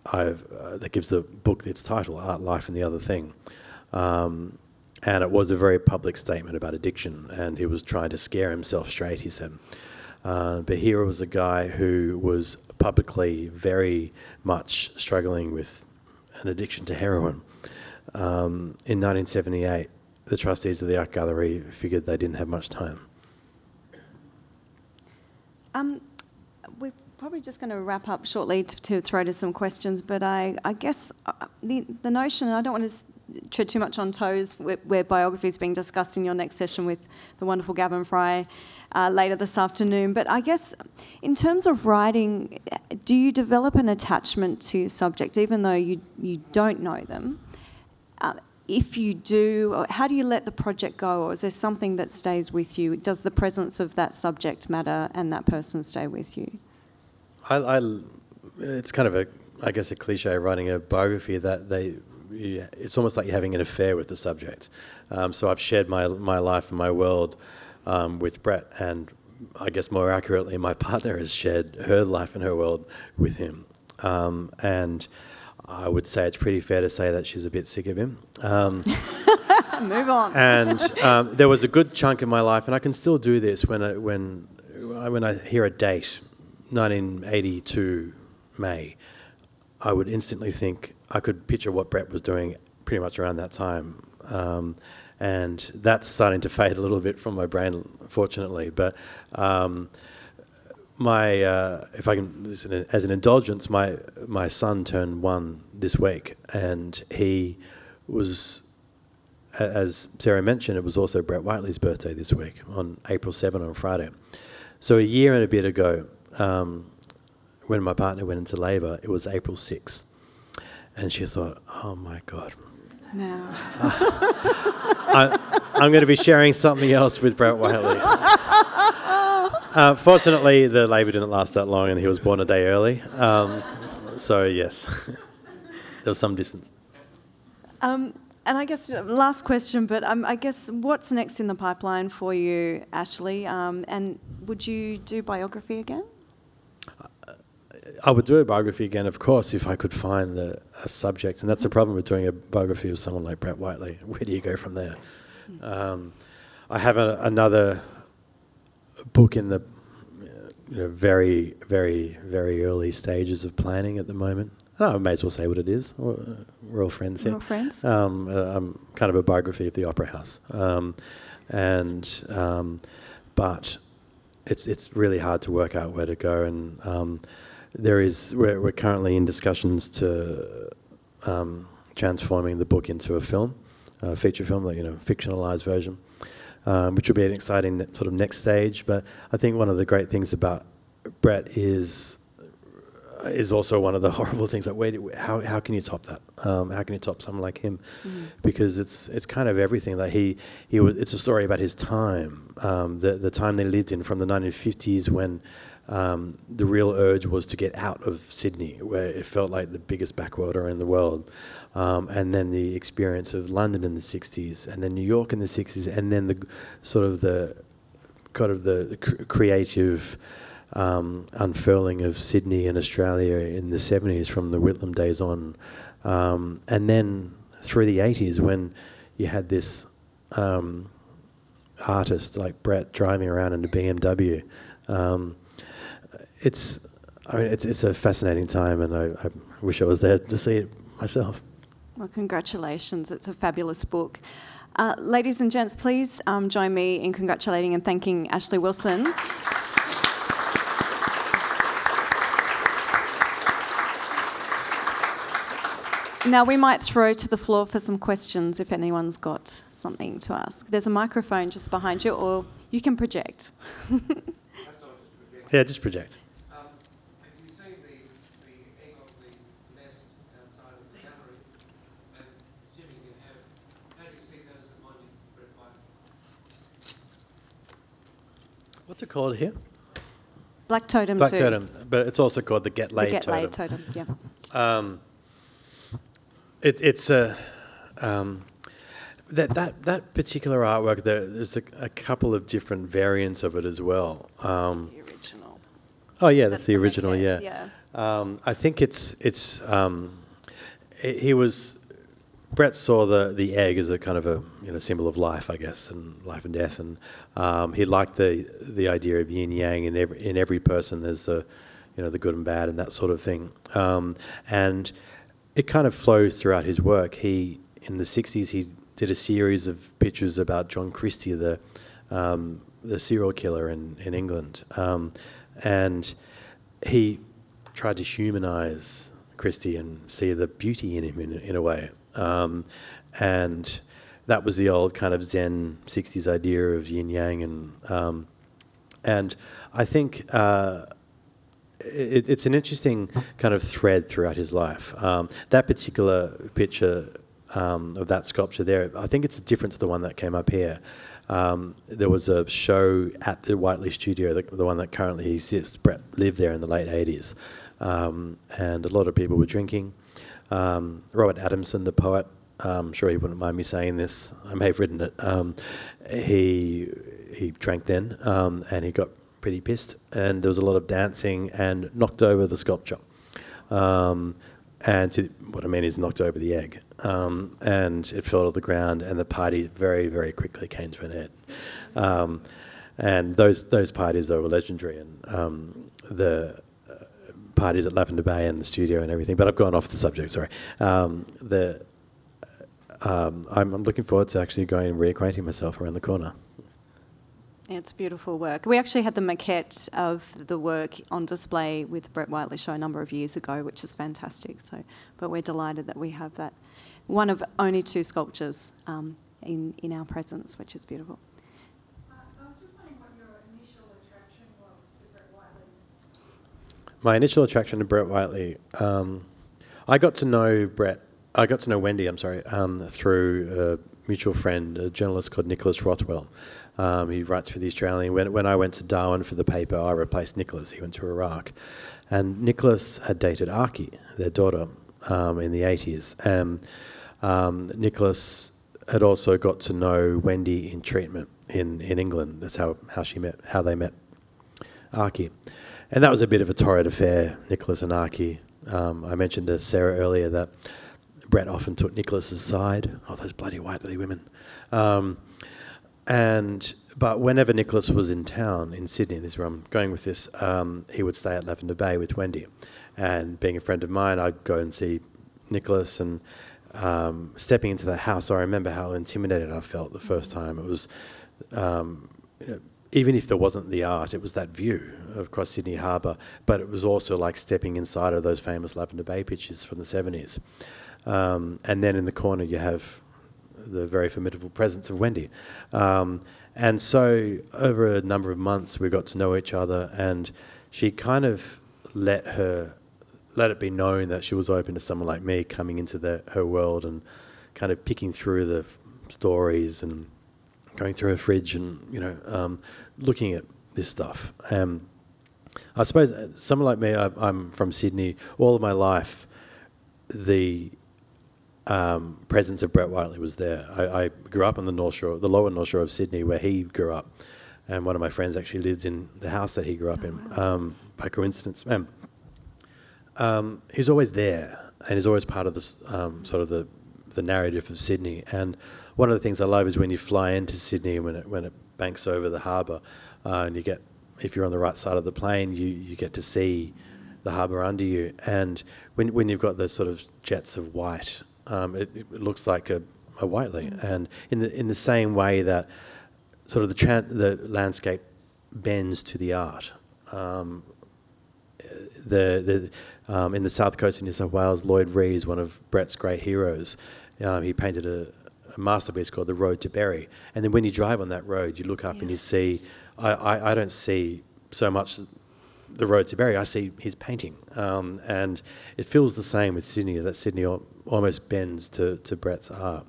uh, that gives the book its title, Art, Life, and the Other Thing. Um, and it was a very public statement about addiction, and he was trying to scare himself straight. He said, uh, but here was a guy who was publicly very much struggling with an addiction to heroin. Um, in 1978, the trustees of the art gallery figured they didn't have much time. Um, we're probably just going to wrap up shortly to, to throw to some questions, but I, I guess uh, the, the notion, I don't want to tread too much on toes where, biography is being discussed in your next session with the wonderful Gavin Fry uh, later this afternoon, but I guess in terms of writing, do you develop an attachment to your subject even though you, you don't know them? Uh, if you do, how do you let the project go, or is there something that stays with you? Does the presence of that subject matter and that person stay with you? I, I, it's kind of a, I guess, a cliche writing a biography that they, you, it's almost like you're having an affair with the subject. Um, so I've shared my my life and my world um, with Brett, and I guess more accurately, my [laughs] partner has shared her life and her world with him. Um, and I would say it's pretty fair to say that she's a bit sick of him. Um, [laughs] Move on. and um, there was a good chunk of my life, and I can still do this when I, when when I hear a date, 1982 May, I would instantly think I could picture what Brett was doing pretty much around that time. Um, and that's starting to fade a little bit from my brain, fortunately. But um, my, uh, if I can, as an- indulgence, my my son turned one this week, and he was, as Sarah mentioned, it was also Brett Whiteley's birthday this week on April 7 on Friday. So a year and a bit ago, um, when my partner went into labour, it was April 6, and she thought, "Oh my God, Now, [laughs] I, I'm going to be sharing something else with Brett Whiteley. [laughs] Uh, fortunately, the labour didn't last that long, and he was born a day early. Um, so yes, [laughs] there was some distance. um, and I guess uh, last question, but um, I guess what's next in the pipeline for you, Ashleigh? Um, and would you do biography again? I would do a biography again, of course, if I could find the, a subject. And that's the problem with doing a biography of someone like Brett Whiteley. [laughs] Where do you go from there? Um, I have a, another book in the you know, very, very, very early stages of planning at the moment. Oh, I may as well say what it is. We're all friends here. We're all friends. Um, uh, um, kind of a biography of the Opera House. Um, and um, but it's it's really hard to work out where to go. And um, there is we're, we're currently in discussions to um, transforming the book into a film, a feature film, like you know, fictionalized version, um, which will be an exciting sort of next stage. But I think one of the great things about Brett is is also one of the [laughs] horrible things. Like, wait, how how can you top that? Um, how can you top someone like him? Mm. Because it's it's kind of everything. Like he he was. It's a story about his time, um, the the time they lived in from the 1950s when. Um, the real urge was to get out of Sydney, where it felt like the biggest backwater in the world, um, and then the experience of London in the 60s, and then New York in the 60s, and then the sort of the kind of the, cr- creative um, unfurling of Sydney and Australia in the 70s from the Whitlam days on. Um, and then through the 80s when you had this um, artist like Brett driving around in a BMW. Um, it's, I mean, it's, it's a fascinating time and I, I wish I was there to see it myself. Well, congratulations. It's a fabulous book. Uh, ladies and gents, please um, join me in congratulating and thanking Ashleigh Wilson. Now, we might throw to the floor for some questions if anyone's got something to ask. There's a microphone just behind you, or you can project. [laughs] yeah, just project. Um, have you seen the, the egg of the nest outside of the gallery? And assuming you have, how do you see that as a monument to Brett Whiteley? What's it called here? Black Totem Black too. Totem, but it's also called the Get The Laid Get Totem. Laid Totem, yeah. Um, it, it's a um, that that that particular artwork. There, there's a, a couple of different variants of it as well. Um, the original. oh yeah, that's, That's the, the original. maquette, yeah. Um, I think it's it's. Um, i he was. Brett saw the the egg as a kind of a you know symbol of life, I guess, and life and death, and um, he liked the the idea of yin yang in every in every person. There's the you know the good and bad and that sort of thing, um, and it kind of flows throughout his work. He in the '60s he did a series of pictures about John Christie, the um, the serial killer in in England, um, and he tried to humanize Christie and see the beauty in him in, in a way. Um, and that was the old kind of Zen 60s idea of yin yang. And, um, and I think uh, it, it's an interesting kind of thread throughout his life. Um, that particular picture um, of that sculpture there, I think it's different to the one that came up here. Um, there was a show at the Whiteley Studio, the, the one that currently exists. Brett lived there in the late 80s. Um, and a lot of people were drinking. Um, Robert Adamson, the poet, I'm sure he wouldn't mind me saying this. I may have written it. Um, he he drank then, um, and he got pretty pissed, and there was a lot of dancing, and knocked over the sculpture. Um, and to, what I mean is knocked over the egg, um, and it fell to the ground, and the party very very quickly came to an end. Um, and those those parties though were legendary, and um, the parties at Lavender Bay and the studio and everything. But I've gone off the subject. Sorry. Um, the um, I'm, I'm looking forward to actually going and reacquainting myself around the corner. It's beautiful work. We actually had the maquette of the work on display with Brett Whiteley show a number of years ago, which is fantastic. So, but we're delighted that we have that one of only two sculptures um, in in our presence, which is beautiful. Uh, I was just wondering what your initial attraction was to Brett Whiteley. My initial attraction to Brett Whiteley, um, I got to know Brett. I got to know Wendy. I'm sorry, um, through a mutual friend, a journalist called Nicholas Rothwell. Um, he writes for the Australian. When, when I went to Darwin for the paper, I replaced Nicholas. He went to Iraq, and Nicholas had dated Arkie, their daughter, um, in the 80s. And um, Nicholas had also got to know Wendy in treatment in, in England. That's how, how she met, how they met Arkie. And that was a bit of a torrid affair, Nicholas and Arkie. Um, I mentioned to Sarah earlier that Brett often took Nicholas's side. Oh, those bloody Whiteley women. Um, and but whenever Nicholas was in town in Sydney, this is where I'm going with this, um, he would stay at Lavender Bay with Wendy. And being a friend of mine, I'd go and see Nicholas and um, stepping into the house. I remember how intimidated I felt the first time. It was, um, you know, even if there wasn't the art, it was that view across Sydney Harbour. But it was also like stepping inside of those famous Lavender Bay pictures from the 70s. Um, and then in the corner, you have the very formidable presence of Wendy. Um, and so over a number of months, we got to know each other, and she kind of let her let it be known that she was open to someone like me coming into the, her world and kind of picking through the stories and going through her fridge and you know um, looking at this stuff. Um, I suppose uh, someone like me, I, I'm from Sydney. All of my life, the um, presence of Brett Whiteley was there. I, I grew up on the North Shore, the lower North Shore of Sydney, where he grew up, and one of my friends actually lives in the house that he grew up in um, by coincidence. Um, um, he's always there, and he's always part of this um, sort of the the narrative of Sydney. And one of the things I love is when you fly into Sydney when it when it banks over the harbour, uh, and you get if you're on the right side of the plane, you you get to see the harbour under you. And when when you've got those sort of jets of white, um, it, it looks like a, a Whiteley. And in the in the same way that sort of the tran the landscape bends to the art. Um, the, the um, in the south coast of New South Wales, Lloyd Rees is one of Brett's great heroes. Um, he painted a, a masterpiece called The Road to Berry, and then when you drive on that road, you look up and you see. I, I, I don't see so much the road to Berry. I see his painting, um, and it feels the same with Sydney. That Sydney al- almost bends to to Brett's art,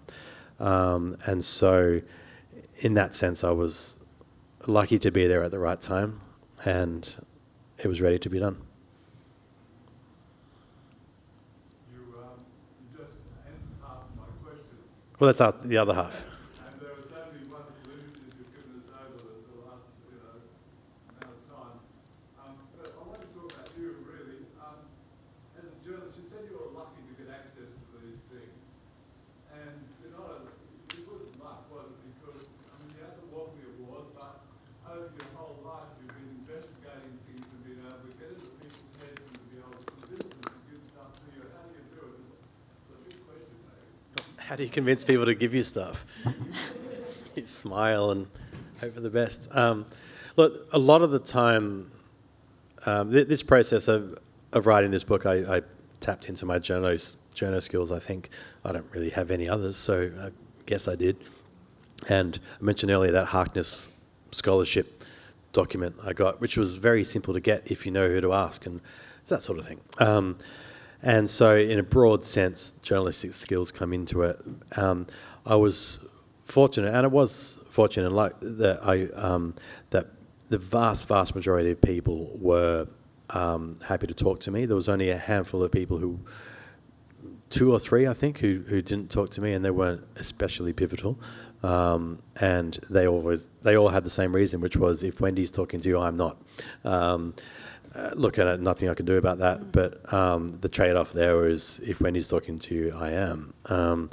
um, and so in that sense, I was lucky to be there at the right time, and it was ready to be done. You, um, you just answered half of my question, Well, that's the other half. and there was so many wonderful images you've given us over the, the last, you know, amount of time. Um, but I want to talk about you, really. Um, as a journalist, you said you were lucky to get access to these things. And you're not, a, it wasn't luck, was it? Because, I mean, you had the Walkley Award, but over your whole life, you've been investigating things and being able to get into people's heads and to be able to convince them to give stuff to you. How do you do it? It's a big question, Dave. How do you convince people to give you stuff? [laughs] you smile and hope for the best. Um, look, a lot of the time, um, th- this process of, of writing this book, I, I tapped into my journo skills. I think I don't really have any others, so I guess I did. And I mentioned earlier that Harkness scholarship document I got, which was very simple to get if you know who to ask, and that sort of thing. Um, and so, in a broad sense, journalistic skills come into it. Um, I was fortunate, and it was fortunate, like that I um, that the vast, vast majority of people were um, happy to talk to me. There was only a handful of people who two or three, I think, who, who didn't talk to me, and they weren't especially pivotal. Um, and they always they all had the same reason, which was if Wendy's talking to you, I'm not. Um, uh, look at nothing I can do about that. But um, the trade-off there is if Wendy's talking to you, I am. Um,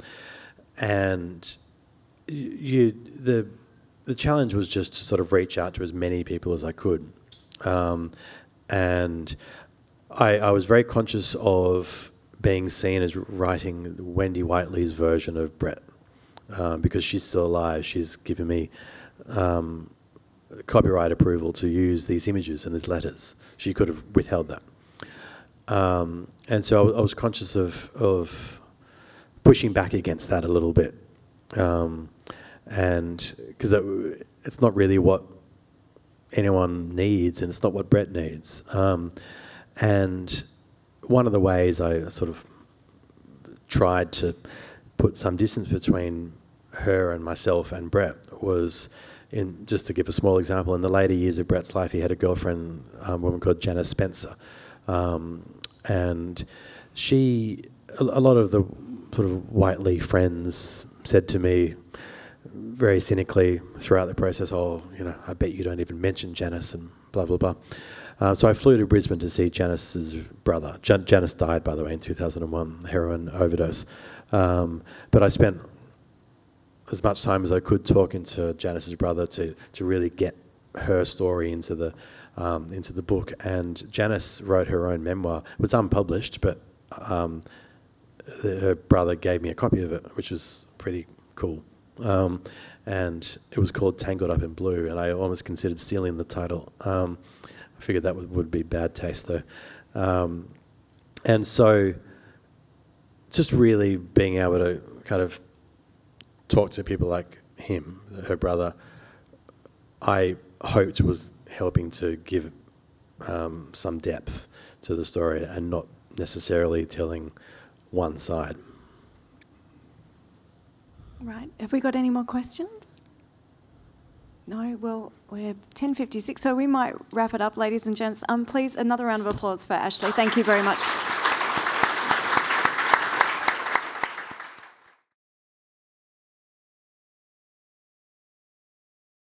and you the the challenge was just to sort of reach out to as many people as I could. Um, and I, I was very conscious of being seen as writing Wendy Whiteley's version of Brett um, because she's still alive. She's given me um, copyright approval to use these images and these letters. She could have withheld that. Um, and so I, was conscious of, of pushing back against that a little bit. Um, and because it, it's not really what anyone needs, and it's not what Brett needs. Um, and one of the ways I sort of tried to put some distance between her and myself and Brett was in just to give a small example in the later years of Brett's life he had a girlfriend um, a woman called Janice Spencer um, and she a, a lot of the sort of Whiteley friends said to me very cynically throughout the process, oh, you know, I bet you don't even mention Janice and blah, blah, blah. Um, so I flew to Brisbane to see Janice's brother. Jan- Janice died, by the way, in 2001, heroin overdose. Um, but I spent as much time as I could talking to Janice's brother to, to really get her story into the, um, into the book. And Janice wrote her own memoir. It was unpublished, but um, the- her brother gave me a copy of it, which was pretty cool. Um, and it was called Tangled Up in Blue, and I almost considered stealing the title. Um, I figured that would, would be bad taste, though. Um, and so, just really being able to kind of talk to people like him, her brother, I hoped was helping to give um, some depth to the story and not necessarily telling one side. Right. Have we got any more questions? No. Well, we're 10:56, so we might wrap it up, ladies and gents. Um, please, another round of applause for Ashleigh. Thank you very much.